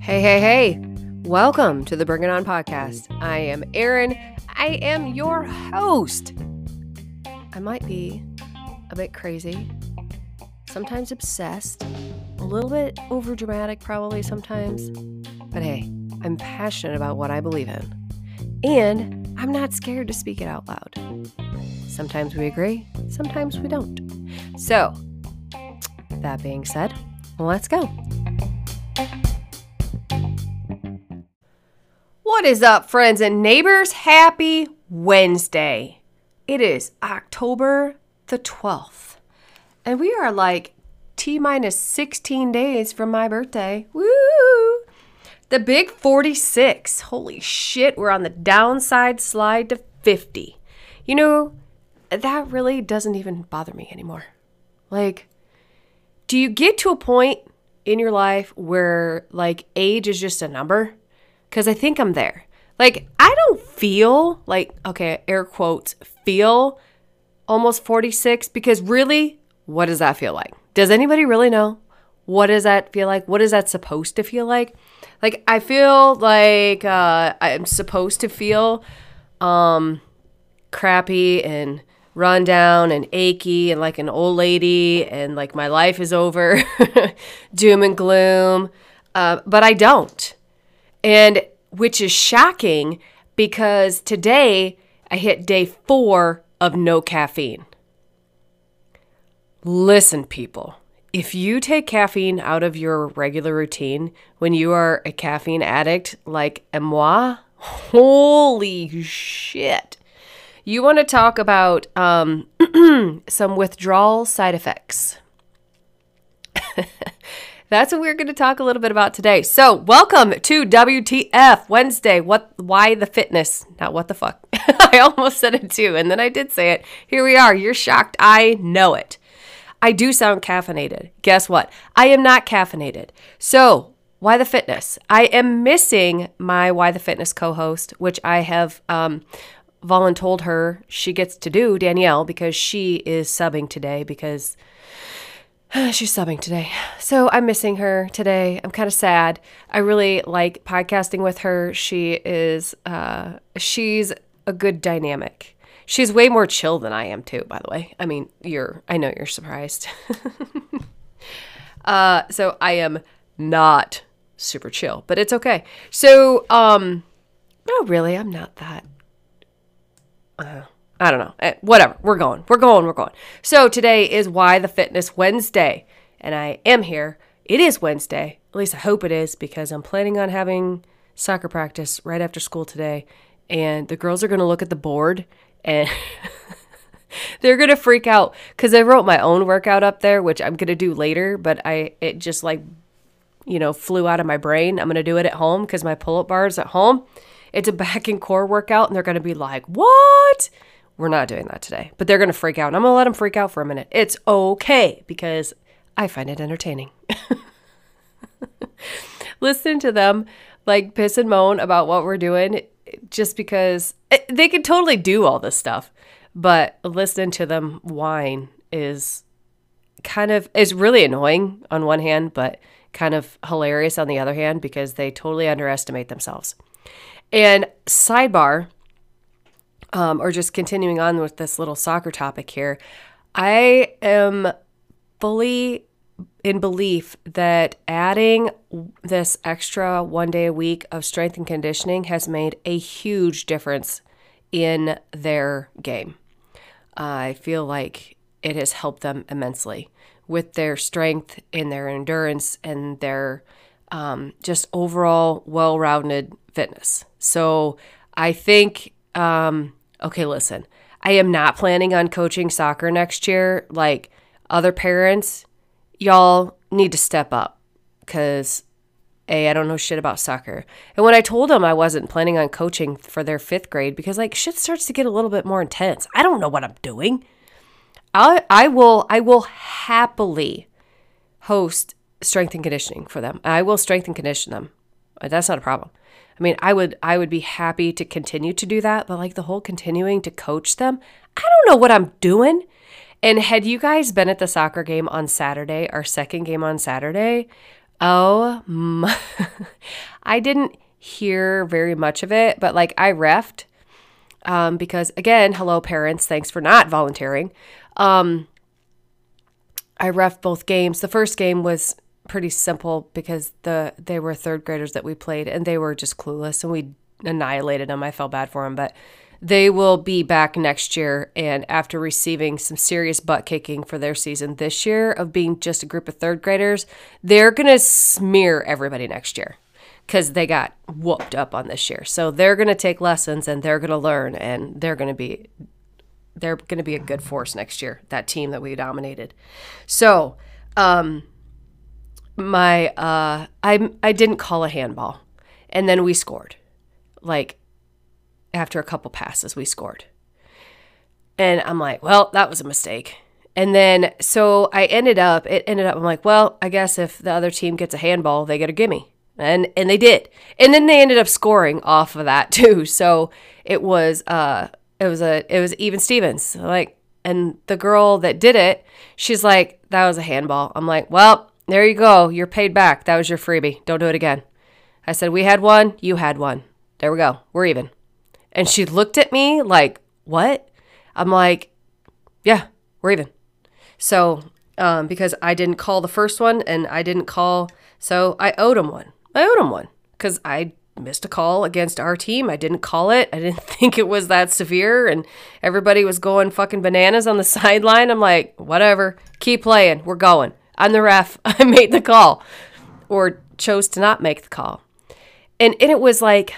Hey, hey, hey. Welcome to the Bring It On podcast. I am Erin. I am your host. I might be a bit crazy, sometimes obsessed, a little bit over dramatic, probably sometimes. But hey, I'm passionate about what I believe in. And I'm not scared to speak it out loud. Sometimes we agree, sometimes we don't. So, that being said, let's go. What is up, friends and neighbors? Happy Wednesday. It is October the 12th, and we are like T minus 16 days from my birthday. Woo! The big 46. Holy shit, we're on the downside slide to 50. You know, that really doesn't even bother me anymore. Like, do you get to a point in your life where like age is just a number? because I think I'm there. Like, I don't feel like, okay, air quotes, feel almost 46 because really, what does that feel like? Does anybody really know? What does that feel like? What is that supposed to feel like? Like, I feel like uh, I'm supposed to feel um, crappy and run down and achy and like an old lady and like my life is over, doom and gloom. Uh, but I don't. And which is shocking because today I hit day four of no caffeine. Listen, people, if you take caffeine out of your regular routine when you are a caffeine addict like moi, holy shit. You want to talk about um, some withdrawal side effects. That's what we're going to talk a little bit about today. So, welcome to WTF Wednesday. What why the fitness? Not what the fuck. I almost said it too and then I did say it. Here we are. You're shocked. I know it. I do sound caffeinated. Guess what? I am not caffeinated. So, why the fitness? I am missing my Why the Fitness co-host, which I have um voluntold her she gets to do, Danielle, because she is subbing today because She's subbing today. So I'm missing her today. I'm kind of sad. I really like podcasting with her. She is uh she's a good dynamic. She's way more chill than I am too, by the way. I mean, you're I know you're surprised. uh so I am not super chill, but it's okay. So um no really, I'm not that uh I don't know. Eh, whatever. We're going. We're going. We're going. So today is Why the Fitness Wednesday. And I am here. It is Wednesday. At least I hope it is because I'm planning on having soccer practice right after school today. And the girls are going to look at the board and they're going to freak out because I wrote my own workout up there, which I'm going to do later. But I, it just like, you know, flew out of my brain. I'm going to do it at home because my pull up bar is at home. It's a back and core workout. And they're going to be like, what? We're not doing that today, but they're going to freak out. And I'm going to let them freak out for a minute. It's okay because I find it entertaining. Listen to them like piss and moan about what we're doing just because eh, they could totally do all this stuff, but listening to them whine is kind of is really annoying on one hand, but kind of hilarious on the other hand because they totally underestimate themselves. And sidebar, um, or just continuing on with this little soccer topic here, I am fully in belief that adding this extra one day a week of strength and conditioning has made a huge difference in their game. I feel like it has helped them immensely with their strength and their endurance and their um, just overall well rounded fitness. So I think um, okay, listen, I am not planning on coaching soccer next year. Like other parents, y'all need to step up because a, I don't know shit about soccer. And when I told them I wasn't planning on coaching for their fifth grade, because like shit starts to get a little bit more intense. I don't know what I'm doing. I I will I will happily host strength and conditioning for them. I will strength and condition them. That's not a problem. I mean, I would I would be happy to continue to do that, but like the whole continuing to coach them, I don't know what I'm doing. And had you guys been at the soccer game on Saturday, our second game on Saturday, oh my, I didn't hear very much of it, but like I refed um, because again, hello parents, thanks for not volunteering. Um, I ref both games. The first game was pretty simple because the they were third graders that we played and they were just clueless and we annihilated them. I felt bad for them, but they will be back next year and after receiving some serious butt kicking for their season this year of being just a group of third graders, they're going to smear everybody next year cuz they got whooped up on this year. So they're going to take lessons and they're going to learn and they're going to be they're going to be a good force next year. That team that we dominated. So, um, my uh, I I didn't call a handball, and then we scored. Like after a couple passes, we scored, and I'm like, well, that was a mistake. And then so I ended up. It ended up. I'm like, well, I guess if the other team gets a handball, they get a gimme. And and they did. And then they ended up scoring off of that too. So it was uh it was a it was even Stevens. Like and the girl that did it, she's like, that was a handball. I'm like, well, there you go. You're paid back. That was your freebie. Don't do it again. I said, we had one, you had one. There we go. We're even. And she looked at me like, what? I'm like, yeah, we're even. So, um, because I didn't call the first one and I didn't call, so I owed him one. I owed him one because I missed a call against our team. I didn't call it. I didn't think it was that severe. And everybody was going fucking bananas on the sideline. I'm like, whatever, keep playing. We're going. I'm the ref. I made the call or chose to not make the call. And, and it was like,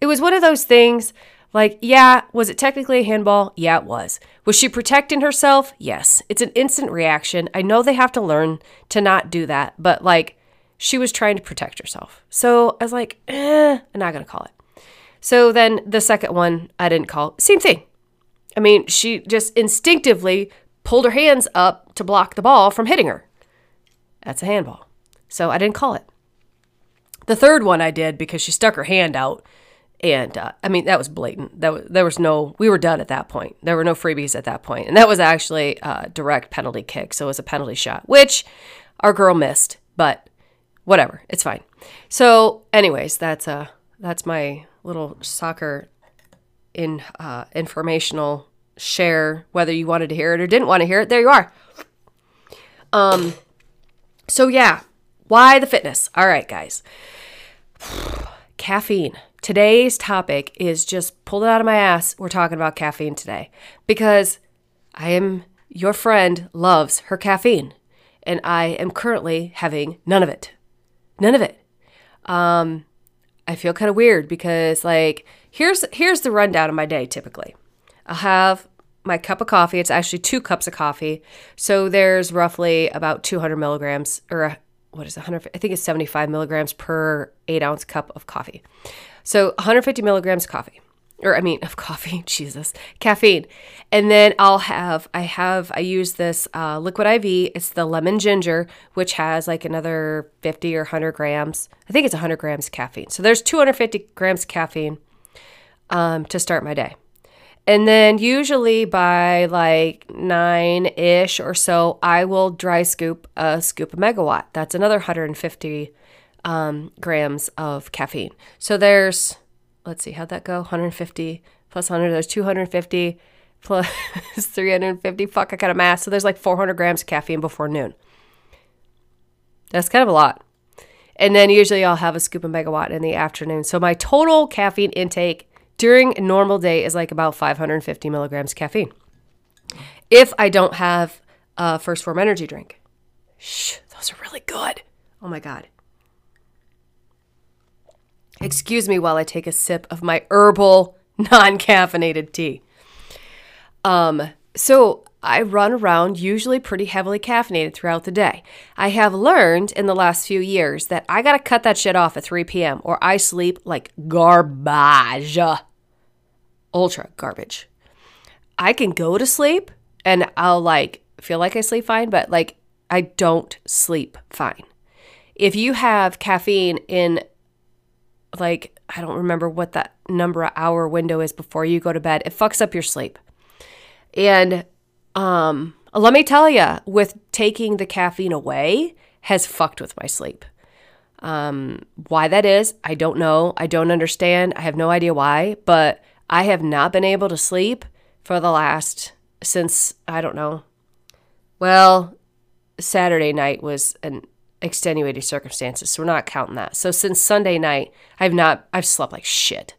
it was one of those things like, yeah, was it technically a handball? Yeah, it was. Was she protecting herself? Yes. It's an instant reaction. I know they have to learn to not do that, but like, she was trying to protect herself. So I was like, eh, I'm not going to call it. So then the second one, I didn't call. Same thing. I mean, she just instinctively pulled her hands up to block the ball from hitting her. That's a handball. So I didn't call it. The third one I did because she stuck her hand out. And uh, I mean, that was blatant. That was, there was no, we were done at that point. There were no freebies at that point. And that was actually a direct penalty kick. So it was a penalty shot, which our girl missed. But whatever, it's fine. So, anyways, that's uh that's my little soccer in uh, informational share. Whether you wanted to hear it or didn't want to hear it, there you are. Um, so yeah, why the fitness? All right, guys. caffeine. Today's topic is just pulled it out of my ass. We're talking about caffeine today because I am your friend loves her caffeine and I am currently having none of it. None of it. Um, I feel kind of weird because like here's here's the rundown of my day typically. I'll have my cup of coffee. It's actually two cups of coffee. So there's roughly about 200 milligrams or what is it, 100? I think it's 75 milligrams per eight ounce cup of coffee. So 150 milligrams coffee or I mean of coffee, Jesus, caffeine. And then I'll have I have I use this uh, liquid IV. It's the lemon ginger, which has like another 50 or 100 grams. I think it's 100 grams caffeine. So there's 250 grams of caffeine um, to start my day. And then usually by like nine ish or so, I will dry scoop a scoop of megawatt. That's another 150 um, grams of caffeine. So there's let's see, how'd that go? 150 plus 100, there's 250 plus 350. Fuck, I got a math. So there's like 400 grams of caffeine before noon. That's kind of a lot. And then usually I'll have a scoop of megawatt in the afternoon. So my total caffeine intake during a normal day is like about 550 milligrams caffeine. If I don't have a 1st Phorm energy drink. Shh, those are really good. Oh my God. Excuse me while I take a sip of my herbal non caffeinated tea. Um, so I run around usually pretty heavily caffeinated throughout the day. I have learned in the last few years that I got to cut that shit off at 3 p.m. or I sleep like garbage. Ultra garbage. I can go to sleep and I'll like feel like I sleep fine, but like I don't sleep fine. If you have caffeine in like I don't remember what that number of hour window is before you go to bed. It fucks up your sleep. And um, let me tell you, with taking the caffeine away, has fucked with my sleep. Um, why that is, I don't know. I don't understand. I have no idea why, but I have not been able to sleep for the last, since, I don't know. Well, Saturday night was an extenuating circumstances, so we're not counting that. So since Sunday night, I've not, I've slept like shit.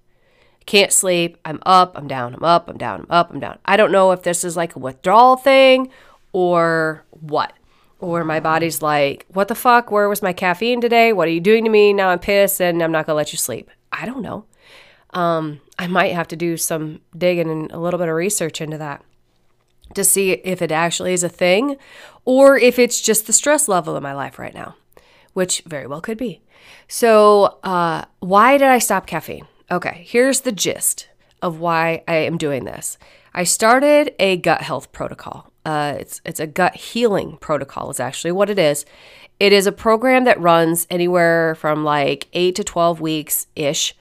Can't sleep. I'm up, I'm down, I'm up, I'm down, I'm up, I'm down. I don't know if this is like a withdrawal thing or what or my body's like, what the fuck? Where was my caffeine today? What are you doing to me? Now I'm pissed and I'm not to let you sleep. I don't know. Um, I might have to do some digging and a little bit of research into that to see if it actually is a thing or if it's just the stress level in my life right now, which very well could be. So, uh, why did I stop caffeine? Okay, here's the gist of why I am doing this. I started a gut health protocol. Uh, it's it's a gut healing protocol. Is actually what it is. It is a program that runs anywhere from like eight to twelve weeks ish,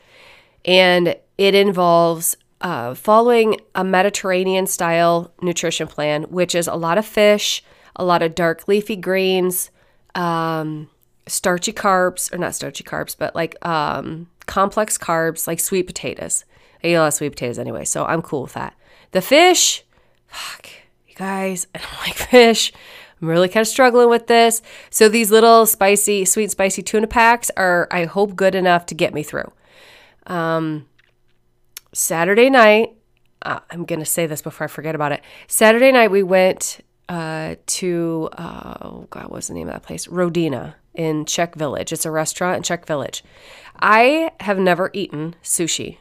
and it involves uh, following a Mediterranean style nutrition plan, which is a lot of fish, a lot of dark leafy greens, um, starchy carbs, or not starchy carbs, but like um, complex carbs, like sweet potatoes. I eat a lot of sweet potatoes anyway, so I'm cool with that. The fish, fuck, you guys, I don't like fish. I'm really kind of struggling with this. So these little spicy, sweet, spicy tuna packs are, I hope, good enough to get me through. Um, Saturday night, uh, I'm going to say this before I forget about it. Saturday night, we went uh, to, uh, oh God, what's the name of that place? Rodina in Czech Village. It's a restaurant in Czech Village. I have never eaten sushi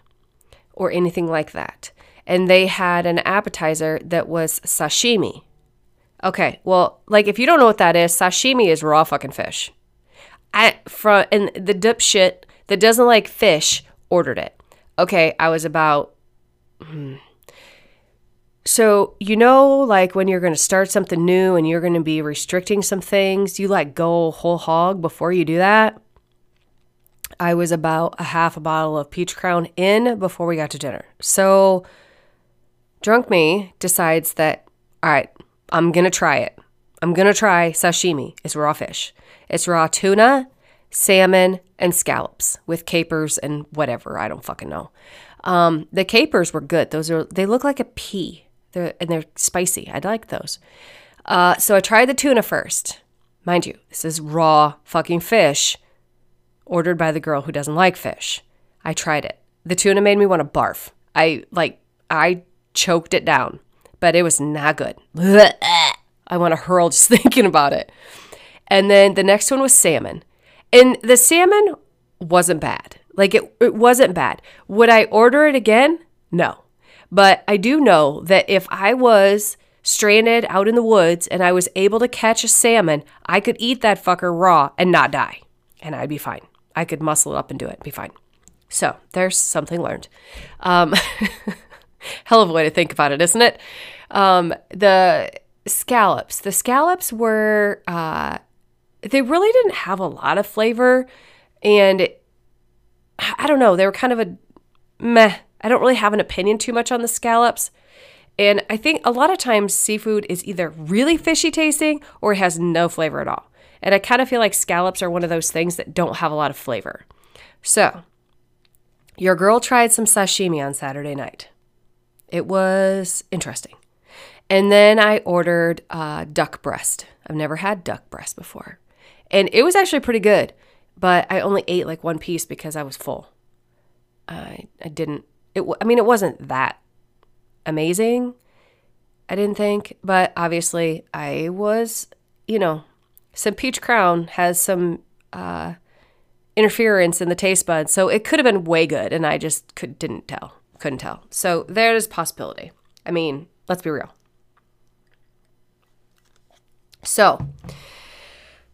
or anything like that and they had an appetizer that was sashimi. Okay, well, like if you don't know what that is, sashimi is raw fucking fish. I from and the dipshit that doesn't like fish ordered it. Okay, I was about. Hmm. So, you know, like when you're going to start something new and you're going to be restricting some things, you like go whole hog before you do that. I was about a half a bottle of peach crown in before we got to dinner. So, drunk me decides that, all right, I'm going to try it. I'm going to try sashimi. It's raw fish. It's raw tuna, salmon, and scallops with capers and whatever. I don't fucking know. Um, the capers were good. Those are, they look like a pea. They're, and they're spicy. I like those. Uh, so I tried the tuna first. Mind you, this is raw fucking fish ordered by the girl who doesn't like fish. I tried it. The tuna made me want to barf. I like, I choked it down, but it was not good. I want to hurl just thinking about it. And then the next one was salmon. And the salmon wasn't bad. Like it, it wasn't bad. Would I order it again? No. But I do know that if I was stranded out in the woods and I was able to catch a salmon, I could eat that fucker raw and not die. And I'd be fine. I could muscle it up and do it be fine. So there's something learned. Um, hell of a way to think about it, isn't it? Um, the scallops. The scallops were, uh, they really didn't have a lot of flavor. And I don't know, they were kind of a meh. I don't really have an opinion too much on the scallops. And I think a lot of times seafood is either really fishy tasting or it has no flavor at all. And I kind of feel like scallops are one of those things that don't have a lot of flavor. So, your girl tried some sashimi on Saturday night. It was interesting. And then I ordered uh, duck breast. I've never had duck breast before. And it was actually pretty good, but I only ate like one piece because I was full. I, I didn't, it, I mean, it wasn't that amazing, I didn't think, but obviously I was, you know, some peach crown has some uh, interference in the taste buds, so it could have been way good, and I just could, didn't tell couldn't tell. So there's possibility. I mean, let's be real. So,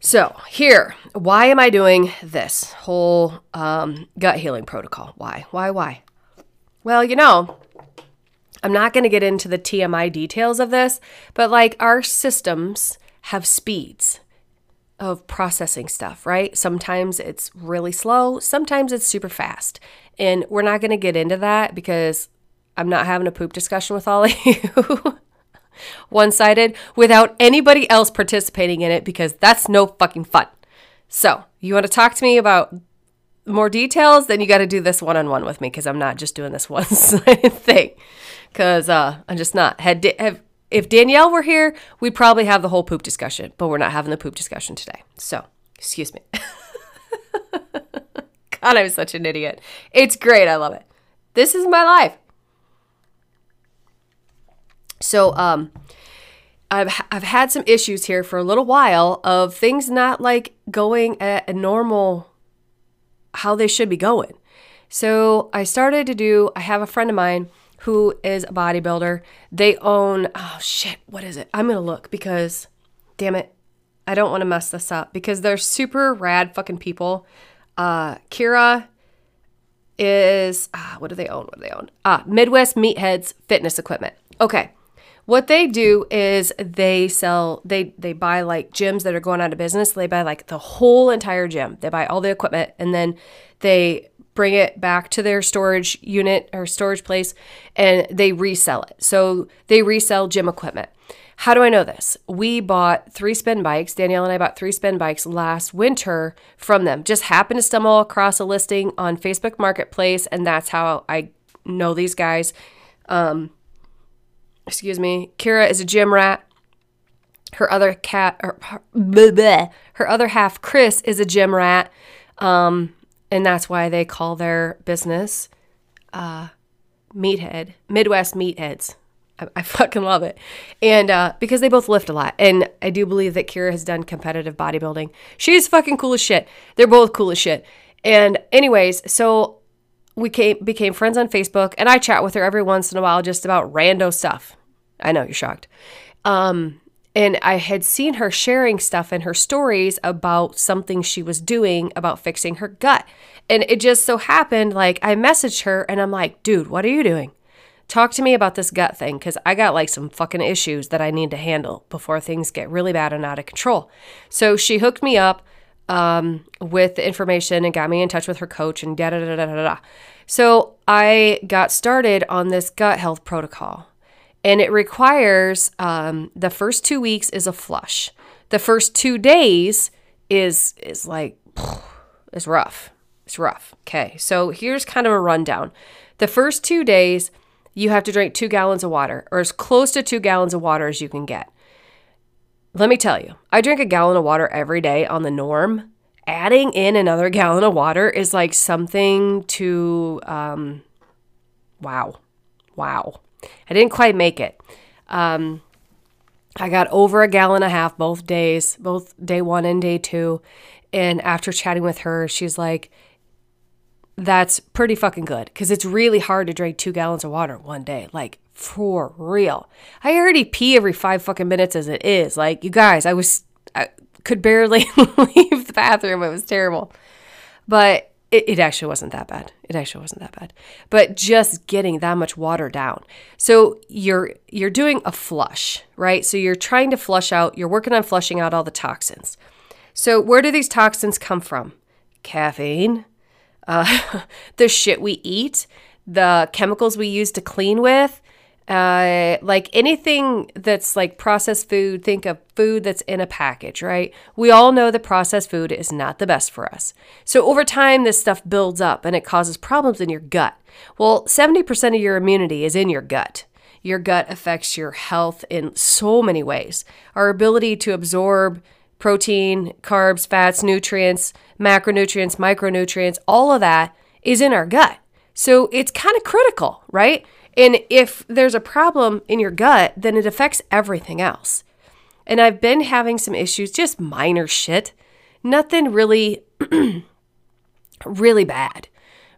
so here, why am I doing this whole um, gut healing protocol? Why? Why? Why? Well, you know, I'm not going to get into the TMI details of this, but like our systems have speeds of processing stuff, right? Sometimes it's really slow, sometimes it's super fast. And we're not going to get into that because I'm not having a poop discussion with all of you. One sided without anybody else participating in it because that's no fucking fun. So, you want to talk to me about more details, then you got to do this one on one with me because I'm not just doing this one thing. Because uh, I'm just not. Had have, if Danielle were here, we'd probably have the whole poop discussion, but we're not having the poop discussion today. So, excuse me. God, I'm such an idiot. It's great. I love it. This is my life. So, um, I've I've had some issues here for a little while of things not like going at a normal how they should be going. So I started to do. I have a friend of mine who is a bodybuilder. They own oh shit, what is it? I'm gonna look because, damn it, I don't want to mess this up because they're super rad fucking people. Uh, Kira is ah, what do they own? What do they own? Ah, Midwest Meatheads Fitness Equipment. Okay, what they do is they sell they they buy like gyms that are going out of business. They buy like the whole entire gym. They buy all the equipment and then they bring it back to their storage unit or storage place and they resell it. So they resell gym equipment. How do I know this? We bought three spin bikes. Danielle and I bought three spin bikes last winter from them. Just happened to stumble across a listing on Facebook Marketplace, and that's how I know these guys. Um, excuse me, Kira is a gym rat. Her other cat, or her, bleh, bleh, her other half, Chris, is a gym rat, um, and that's why they call their business uh, Meathead, Midwest Meatheads. I, I fucking love it, and uh, because they both lift a lot, and I do believe that Kira has done competitive bodybuilding. She's fucking cool as shit. They're both cool as shit. And anyways, so we came became friends on Facebook, and I chat with her every once in a while just about rando stuff. I know you're shocked. Um, and I had seen her sharing stuff in her stories about something she was doing about fixing her gut. And it just so happened, like, I messaged her and I'm like, dude, what are you doing? Talk to me about this gut thing because I got like some fucking issues that I need to handle before things get really bad and out of control. So she hooked me up um, with the information and got me in touch with her coach and da da da da da da. So I got started on this gut health protocol and it requires um, the first two weeks is a flush. The first two days is is like it's rough. It's rough. Okay, so here's kind of a rundown. The first two days, you have to drink two gallons of water, or as close to two gallons of water as you can get. Let me tell you, I drink a gallon of water every day on the norm. Adding in another gallon of water is like something to, um, wow, wow. I didn't quite make it. Um, I got over a gallon and a half both days, both day one and day two. And after chatting with her, she's like, that's pretty fucking good because it's really hard to drink two gallons of water one day. Like, for real. I already pee every five fucking minutes as it is. Like, you guys, I was, I could barely leave the bathroom. It was terrible. But it, it actually wasn't that bad. It actually wasn't that bad. But just getting that much water down. So you're you're doing a flush, right? So you're trying to flush out, you're working on flushing out all the toxins. So where do these toxins come from? Caffeine, uh, the shit we eat, the chemicals we use to clean with, uh, like anything that's like processed food, think of food that's in a package, right? We all know that processed food is not the best for us. So over time, this stuff builds up and it causes problems in your gut. Well, 70% of your immunity is in your gut. Your gut affects your health in so many ways. Our ability to absorb protein, carbs, fats, nutrients, macronutrients, micronutrients, all of that is in our gut. So it's kind of critical, right? And if there's a problem in your gut, then it affects everything else. And I've been having some issues, just minor shit, nothing really, really bad,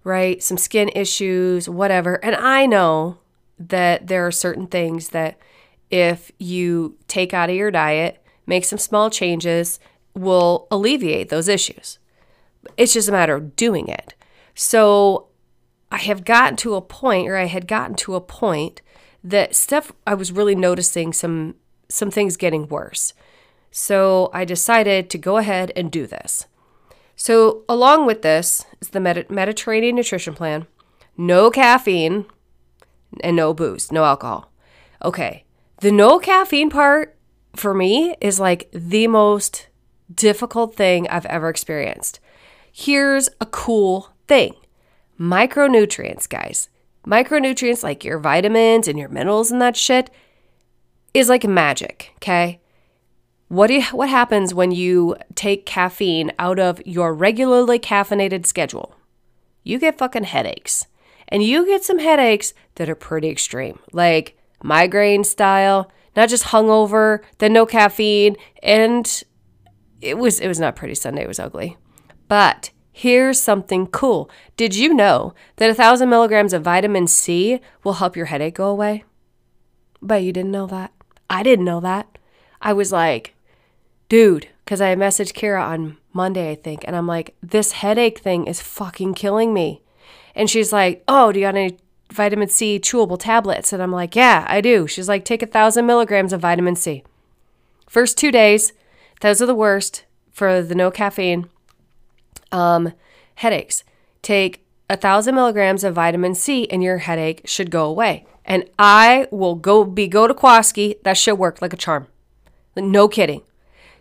right? Some skin issues, whatever. And I know that there are certain things that if you take out of your diet, make some small changes, will alleviate those issues. It's just a matter of doing it. So I have gotten to a point, or I had gotten to a point that stuff I was really noticing some some things getting worse. So I decided to go ahead and do this. So along with this is the Mediterranean nutrition plan, no caffeine and no booze, no alcohol. Okay. The no caffeine part for me is like the most difficult thing I've ever experienced. Here's a cool thing micronutrients, guys. Micronutrients like your vitamins and your minerals and that shit is like magic, okay? What you, what happens when you take caffeine out of your regularly caffeinated schedule? You get fucking headaches. And you get some headaches that are pretty extreme, like migraine style, not just hungover, then no caffeine, and it was it was not pretty Sunday, it was ugly. But here's something cool. Did you know that a thousand milligrams of vitamin C will help your headache go away? But you didn't know that. I didn't know that. I was like, dude, because I messaged Kira on Monday, I think, and I'm like, this headache thing is fucking killing me. And she's like, oh, do you want any vitamin C chewable tablets? And I'm like, yeah, I do. She's like, take a thousand milligrams of vitamin C. First two days, those are the worst for the no caffeine. Um, headaches. Take a thousand milligrams of vitamin C and your headache should go away. And I will go be go to Kwaski. That should work like a charm. No kidding.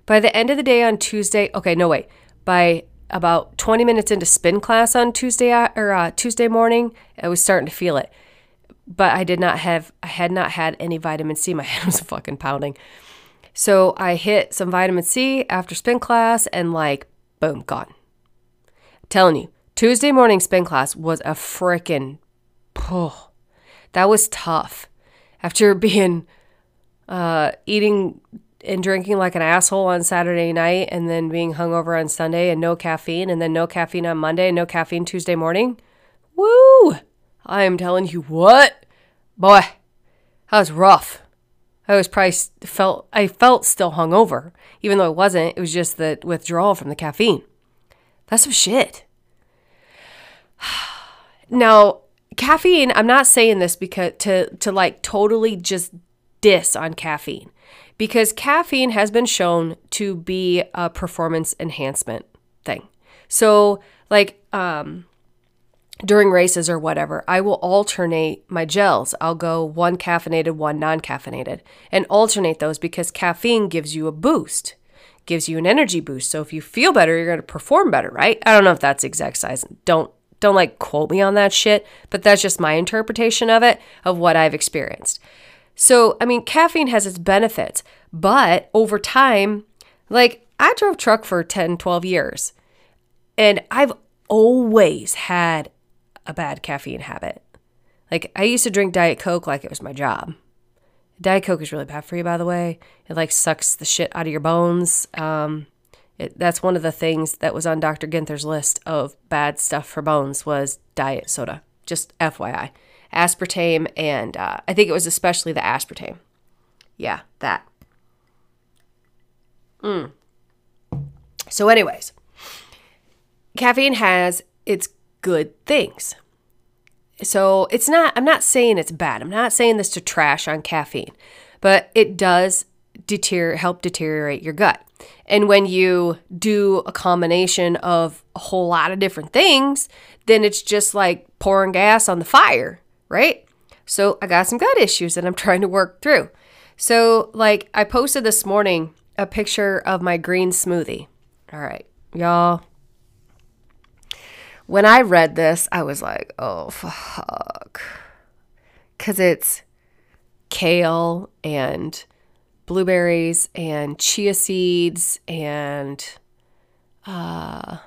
By the end of the day on Tuesday, okay, no way. By about 20 minutes into spin class on Tuesday uh, or uh, Tuesday morning, I was starting to feel it. But I did not have I had not had any vitamin C. My head was fucking pounding. So I hit some vitamin C after spin class and like boom, gone. Telling you, Tuesday morning spin class was a freaking oh, that was tough. After being uh, eating and drinking like an asshole on Saturday night and then being hungover on Sunday and no caffeine and then no caffeine on Monday and no caffeine Tuesday morning. Woo! I am telling you what, boy, that was rough. I was probably felt I felt still hungover, even though it wasn't. It was just the withdrawal from the caffeine. That's some shit. Now, caffeine. I'm not saying this because to to like totally just diss on caffeine because caffeine has been shown to be a performance enhancement thing. So, like, um, during races or whatever, I will alternate my gels. I'll go one caffeinated, one non caffeinated, and alternate those because caffeine gives you a boost, gives you an energy boost. So if you feel better, you're going to perform better, right? I don't know if that's exact size. Don't don't like quote me on that shit, but that's just my interpretation of it, of what I've experienced. So, I mean, caffeine has its benefits, but over time, like I drove truck for 10, 12 years, and I've always had a bad caffeine habit. Like I used to drink Diet Coke like it was my job. Diet Coke is really bad for you, by the way. It like sucks the shit out of your bones. Um, it, that's one of the things that was on Dr. Ginther's list of bad stuff for bones was diet soda. Just FYI aspartame, and uh, I think it was especially the aspartame. Yeah, that. Mm. So, anyways, caffeine has its good things. So, it's not, I'm not saying it's bad. I'm not saying this to trash on caffeine, but it does deter- help deteriorate your gut. And when you do a combination of a whole lot of different things, then it's just like pouring gas on the fire right? So I got some gut issues that I'm trying to work through. So, like, I posted this morning a picture of my green smoothie. All right, y'all. When I read this, I was like, oh, fuck. Because it's kale and blueberries and chia seeds and uh,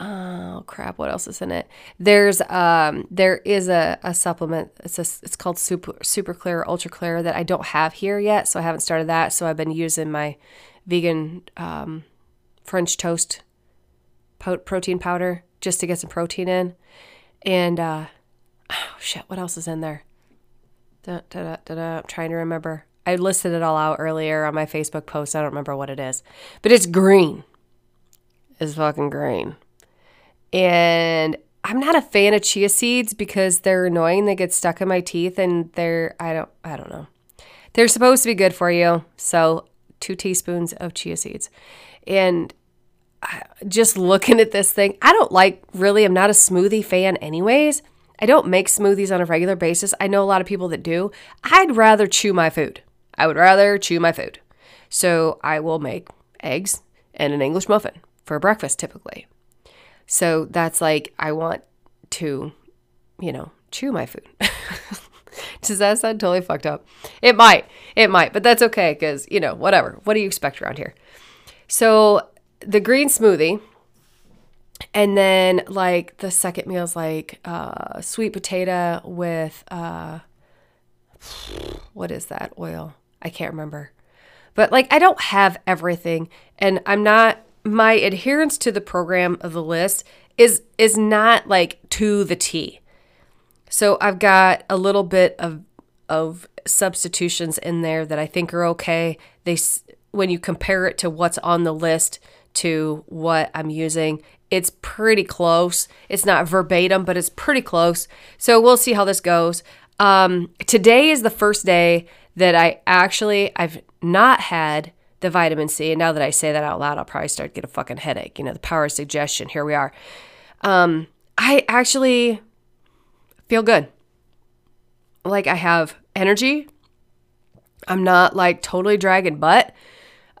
oh crap what else is in it? There's um there is a, a supplement. It's a, it's called super super clear ultra clear that i don't have here yet so i haven't started that. So i've been using my vegan um, french toast protein powder just to get some protein in and uh oh shit what else is in there da, da, da, i'm trying to remember i listed it all out earlier on my facebook post i don't remember what it is but it's green it's fucking green and I'm not a fan of chia seeds because they're annoying. They get stuck in my teeth and they're I don't I don't know. They're supposed to be good for you. So, 2 teaspoons of chia seeds. And just looking at this thing, I don't like really I'm not a smoothie fan anyways. I don't make smoothies on a regular basis. I know a lot of people that do. I'd rather chew my food. I would rather chew my food. So I will make eggs and an English muffin for breakfast typically. So that's like, I want to, you know, chew my food. Does that sound totally fucked up? It might. It might, but that's okay because, you know, whatever. What do you expect around here? So the green smoothie. And then like the second meal is like uh, sweet potato with uh, what is that oil? I can't remember. But like I don't have everything and I'm not my adherence to the program of the list is is not like to the T. So I've got a little bit of of substitutions in there that I think are okay. They when you compare it to what's on the list to what I'm using, it's pretty close. It's not verbatim, but it's pretty close. So we'll see how this goes. Um, today is the first day that I actually I've not had the vitamin C, and now that I say that out loud, I'll probably start get a fucking headache. You know, the power of suggestion. Here we are. Um, I actually feel good. Like I have energy. I'm not like totally dragging butt.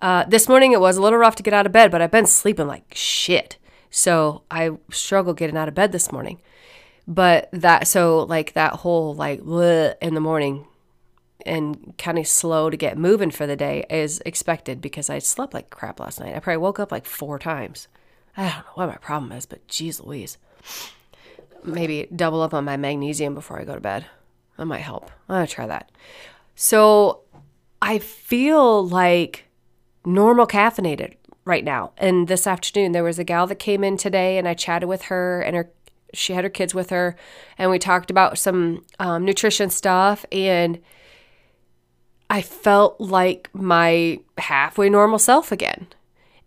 Uh, this morning it was a little rough to get out of bed, but I've been sleeping like shit. So I struggled getting out of bed this morning. But that, so like that whole like in the morning and kind of slow to get moving for the day is expected because I slept like crap last night. I probably woke up like four times. I don't know what my problem is, but geez Louise maybe double up on my magnesium before I go to bed. That might help. I'm gonna try that. So I feel like normal caffeinated right now. And this afternoon there was a gal that came in today and I chatted with her and her she had her kids with her and we talked about some um, nutrition stuff and I felt like my halfway normal self again.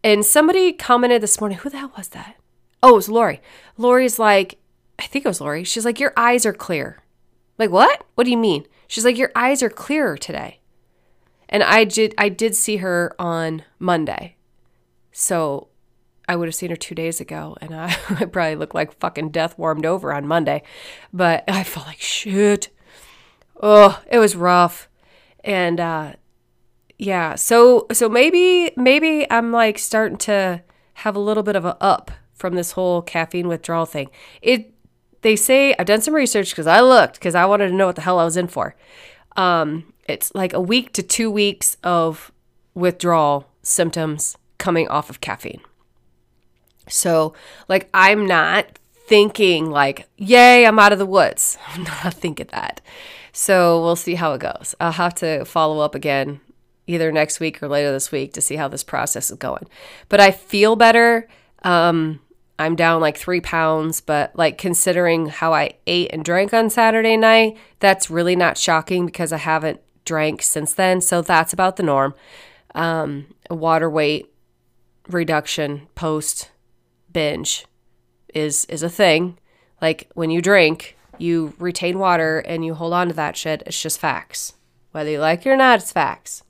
And somebody commented this morning, who the hell was that? Oh, it was Lori. Lori's like, I think it was Lori. She's like, Your eyes are clear. Like, what? What do you mean? She's like, Your eyes are clearer today. And I did I did see her on Monday. So I would have seen her two days ago and I, I probably looked like fucking death warmed over on Monday. But I felt like shit. Oh, it was rough. And uh yeah, so so maybe maybe I'm like starting to have a little bit of a up from this whole caffeine withdrawal thing. It they say I've done some research because I looked because I wanted to know what the hell I was in for. Um, it's like a week to two weeks of withdrawal symptoms coming off of caffeine. So, like, I'm not thinking like, "Yay, I'm out of the woods." I'm not thinking that. So we'll see how it goes. I'll have to follow up again either next week or later this week to see how this process is going. But I feel better. Um, I'm down like three pounds, but like considering how I ate and drank on Saturday night, that's really not shocking because I haven't drank since then. So that's about the norm. Um, water weight reduction post binge is is a thing. Like when you drink, you retain water and you hold on to that shit. It's just facts. Whether you like it or not, it's facts.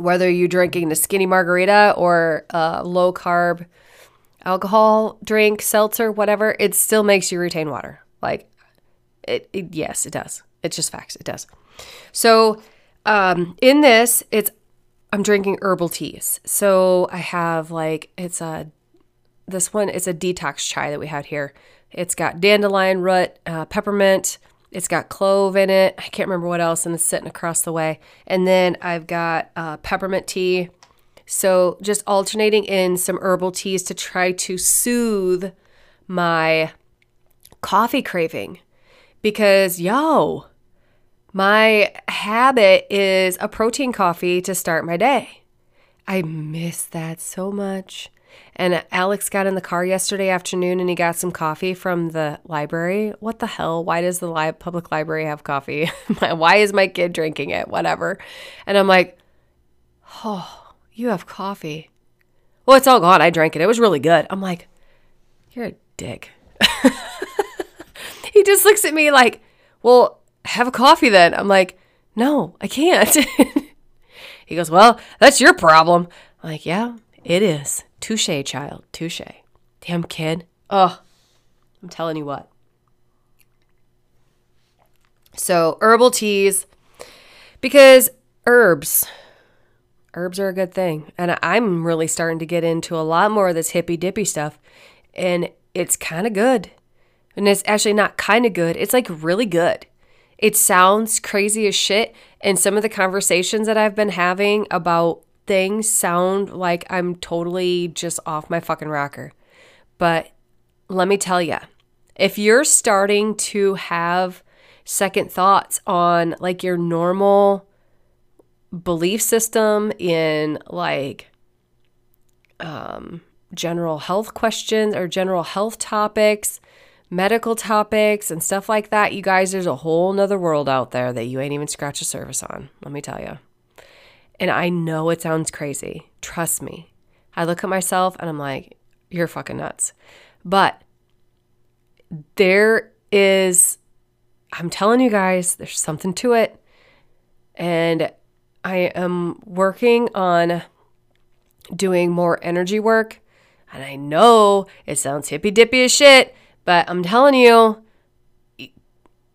whether you're drinking the skinny margarita or a low carb alcohol drink, seltzer, whatever, it still makes you retain water. Like, it, it yes, it does. It's just facts. It does. So, um, in this, it's I'm drinking herbal teas. So I have like it's a this one is a detox chai that we had here. It's got dandelion root, uh, peppermint, it's got clove in it. I can't remember what else, and it's sitting across the way. And then I've got uh, peppermint tea. So just alternating in some herbal teas to try to soothe my coffee craving. Because, yo, my habit is a protein coffee to start my day. I miss that so much. And Alex got in the car yesterday afternoon and he got some coffee from the library. What the hell? Why does the li- public library have coffee? Why is my kid drinking it? Whatever. And I'm like, oh, you have coffee. Well, it's all gone. I drank it. It was really good. I'm like, you're a dick. he just looks at me like, well, have a coffee then. I'm like, no, I can't. he goes, well, that's your problem. I'm like, yeah, it is. Touche, child. Touche. Damn kid. Oh, I'm telling you what. So, herbal teas, because herbs, herbs are a good thing. And I'm really starting to get into a lot more of this hippy dippy stuff. And it's kind of good. And it's actually not kind of good, it's like really good. It sounds crazy as shit. And some of the conversations that I've been having about things sound like I'm totally just off my fucking rocker. But let me tell you, if you're starting to have second thoughts on like your normal belief system in like um, general health questions or general health topics, medical topics, and stuff like that, you guys, there's a whole nother world out there that you ain't even scratched a surface on. Let me tell you. And I know it sounds crazy. Trust me. I look at myself and I'm like, you're fucking nuts. But there is, I'm telling you guys, there's something to it. And I am working on doing more energy work. And I know it sounds hippy dippy as shit, but I'm telling you,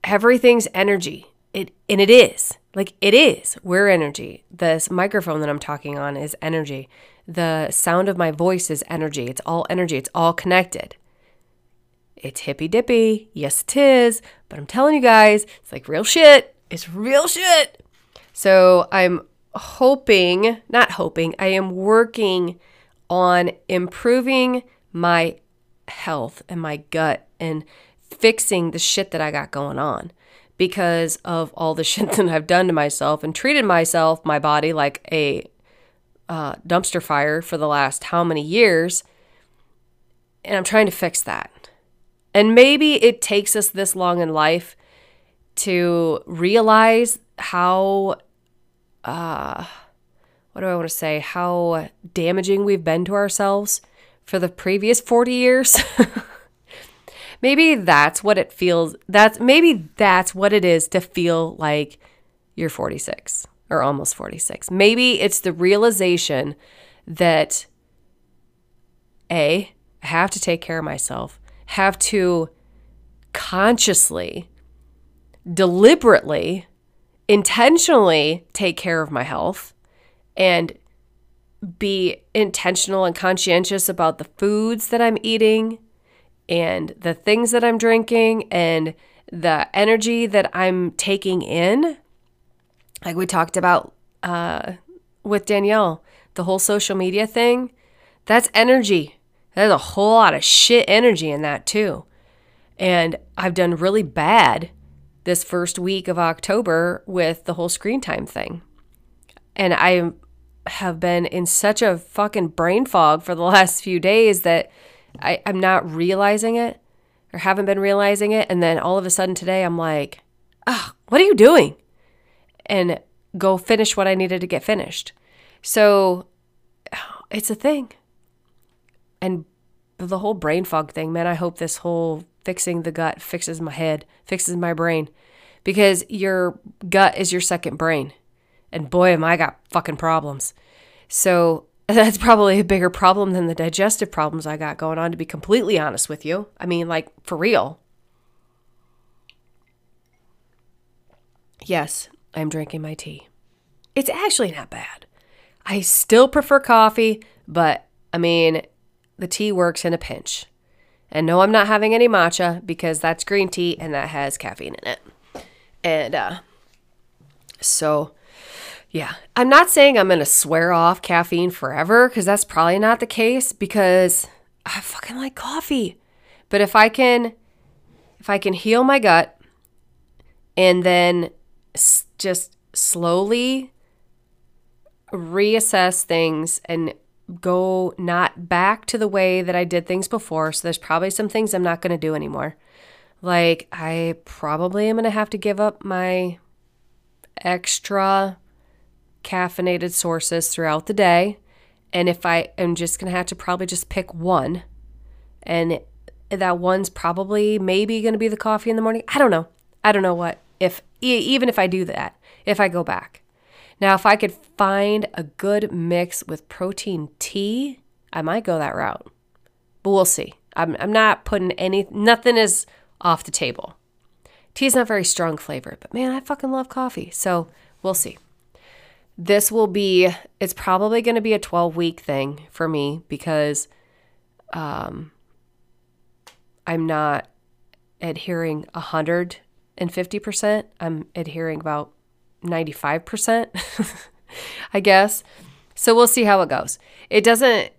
everything's energy. It and it is. Like it is. We're energy. This microphone that I'm talking on is energy. The sound of my voice is energy. It's all energy. It's all connected. It's hippy dippy. Yes, it is. But I'm telling you guys, it's like real shit. It's real shit. So I'm hoping, not hoping, I am working on improving my health and my gut and fixing the shit that I got going on because of all the shit that I've done to myself and treated myself, my body, like a uh, dumpster fire for the last how many years. And I'm trying to fix that. And maybe it takes us this long in life to realize how uh, what do I want to say? How damaging we've been to ourselves for the previous 40 years. maybe that's what it feels. That's maybe that's what it is to feel like you're 46 or almost 46. Maybe it's the realization that A, I have to take care of myself, have to consciously, deliberately intentionally take care of my health and be intentional and conscientious about the foods that I'm eating and the things that I'm drinking and the energy that I'm taking in. Like we talked about uh, with Danielle, the whole social media thing, that's energy. There's a whole lot of shit energy in that too. And I've done really bad this first week of October with the whole screen time thing. And I have been in such a fucking brain fog for the last few days that I, I'm not realizing it or haven't been realizing it. And then all of a sudden today, I'm like, oh, what are you doing? And go finish what I needed to get finished. So it's a thing. And the whole brain fog thing, man, I hope this whole fixing the gut fixes my head, fixes my brain, because your gut is your second brain. And boy, am I got fucking problems. So that's probably a bigger problem than the digestive problems I got going on, to be completely honest with you. I mean, like, for real. Yes, I'm drinking my tea. It's actually not bad. I still prefer coffee, but I mean, the tea works in a pinch. And no, I'm not having any matcha because that's green tea and that has caffeine in it. And uh, so, yeah, I'm not saying I'm going to swear off caffeine forever because that's probably not the case because I fucking like coffee. But if I can, if I can heal my gut and then s- just slowly reassess things and go not back to the way that I did things before. So there's probably some things I'm not going to do anymore. Like, I probably am going to have to give up my extra caffeinated sources throughout the day. And if I am just going to have to probably just pick one, and that one's probably maybe going to be the coffee in the morning. I don't know. I don't know what, if even if I do that, if I go back. Now, if I could find a good mix with protein tea, I might go that route. But we'll see. I'm, I'm not putting any, nothing is off the table. Tea is not very strong flavored, but man, I fucking love coffee. So we'll see. This will be, it's probably going to be a 12 week thing for me because um, I'm not adhering 150%. I'm adhering about 95%, I guess. So we'll see how it goes. It doesn't,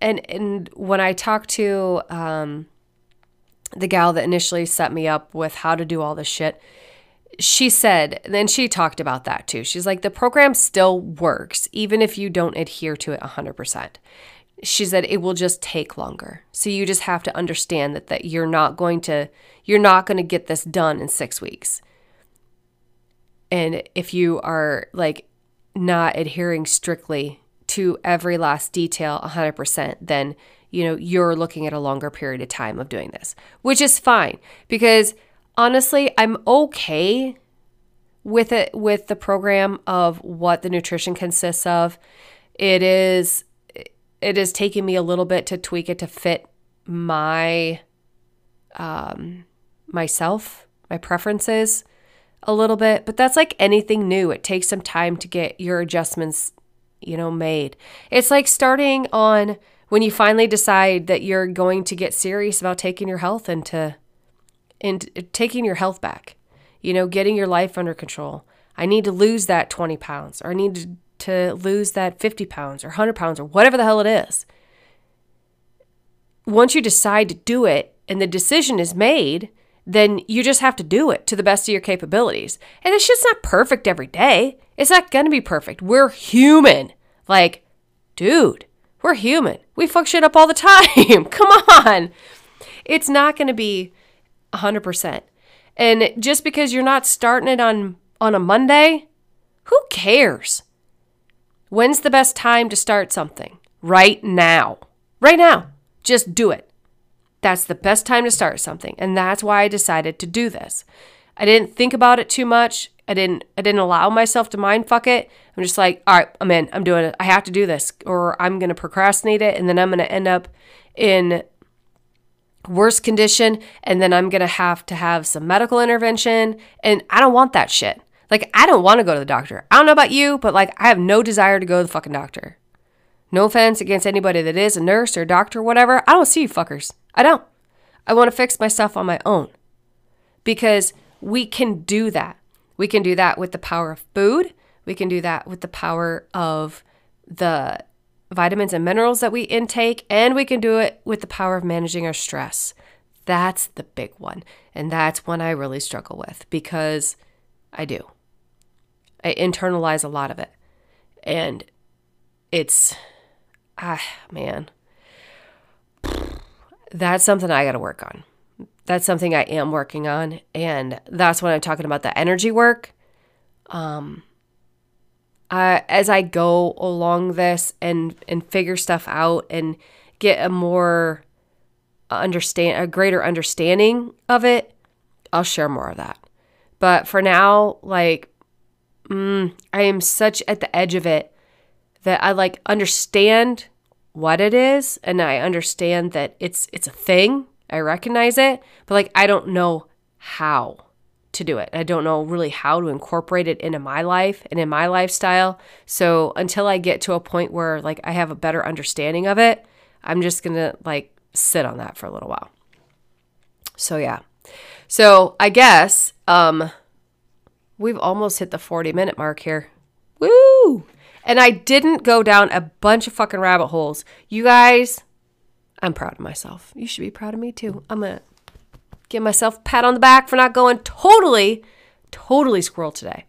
and, and when I talk to um, the gal that initially set me up with how to do all this shit, she said, then she talked about that too. She's like, the program still works, even if you don't adhere to it 100% she said it will just take longer. So you just have to understand that that you're not going to you're not going to get this done in 6 weeks. And if you are like not adhering strictly to every last detail 100%, then you know you're looking at a longer period of time of doing this, which is fine because honestly, I'm okay with it with the program of what the nutrition consists of. It is it has taken me a little bit to tweak it to fit my um myself, my preferences a little bit, but that's like anything new. It takes some time to get your adjustments, you know, made. It's like starting on when you finally decide that you're going to get serious about taking your health into and taking your health back. You know, getting your life under control. I need to lose that 20 pounds or I need to lose that 50 pounds or 100 pounds or whatever the hell it is. Once you decide to do it and the decision is made, then you just have to do it to the best of your capabilities. And this shit's not perfect every day. It's not gonna be perfect. We're human. Like, dude, we're human. We fuck shit up all the time. Come on. It's not gonna be 100%. And just because you're not starting it on on a Monday, who cares? When's the best time to start something? Right now. Right now. Just do it. That's the best time to start something. And that's why I decided to do this. I didn't think about it too much. I didn't I didn't allow myself to mind fuck it. I'm just like, all right, I'm in. I'm doing it. I have to do this. Or I'm gonna procrastinate it and then I'm gonna end up in worse condition and then I'm gonna have to have some medical intervention. And I don't want that shit. Like, I don't want to go to the doctor. I don't know about you, but like, I have no desire to go to the fucking doctor. No offense against anybody that is a nurse or a doctor or whatever. I don't see you fuckers. I don't. I want to fix myself on my own because we can do that. We can do that with the power of food. We can do that with the power of the vitamins and minerals that we intake. And we can do it with the power of managing our stress. That's the big one. And that's one I really struggle with because I do. I internalize a lot of it. And it's, ah, man, that's something I got to work on. That's something I am working on. And that's when I'm talking about the energy work. Um, I, as I go along this and, and figure stuff out and get a more understand, a greater understanding of it, I'll share more of that. But for now, like, mm, I am such at the edge of it that I like understand what it is and I understand that it's it's a thing. I recognize it, but like I don't know how to do it. I don't know really how to incorporate it into my life and in my lifestyle. So until I get to a point where like I have a better understanding of it, I'm just going to like sit on that for a little while. So yeah. So I guess um We've almost hit the 40 minute mark here. Woo! And I didn't go down a bunch of fucking rabbit holes. You guys, I'm proud of myself. You should be proud of me too. I'm going to give myself a pat on the back for not going totally, totally squirrel today.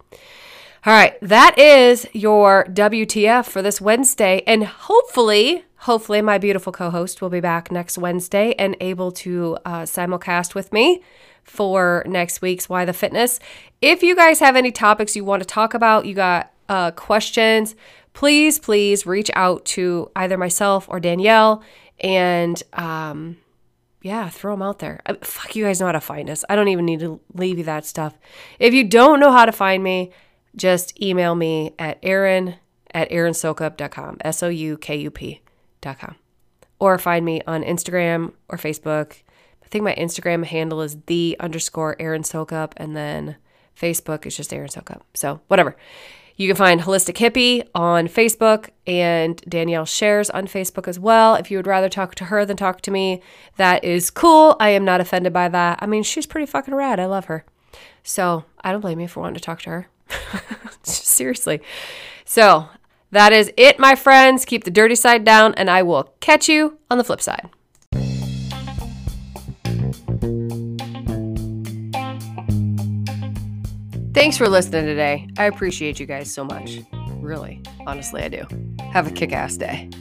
All right, that is your WTF for this Wednesday. And hopefully, hopefully, my beautiful co host will be back next Wednesday and able to uh, simulcast with me for next week's Why the Fitness. If you guys have any topics you want to talk about, you got uh, questions, please, please reach out to either myself or Danielle and, um, yeah, throw them out there. Uh, fuck, you guys know how to find us. I don't even need to leave you that stuff. If you don't know how to find me, just email me at Erin at erinsoukup.com, S O U K U P.com. or find me on Instagram or Facebook. I think my Instagram handle is the underscore Erin Soukup, and then Facebook is just Erin Soukup. So whatever. You can find Holistic Hippie on Facebook and Danielle Shares on Facebook as well. If you would rather talk to her than talk to me, that is cool. I am not offended by that. I mean, she's pretty fucking rad. I love her. So I don't blame you for wanting to talk to her. Seriously. So that is it, my friends. Keep the dirty side down, and I will catch you on the flip side. Thanks for listening today. I appreciate you guys so much. Really, honestly, I do. Have a kick ass day.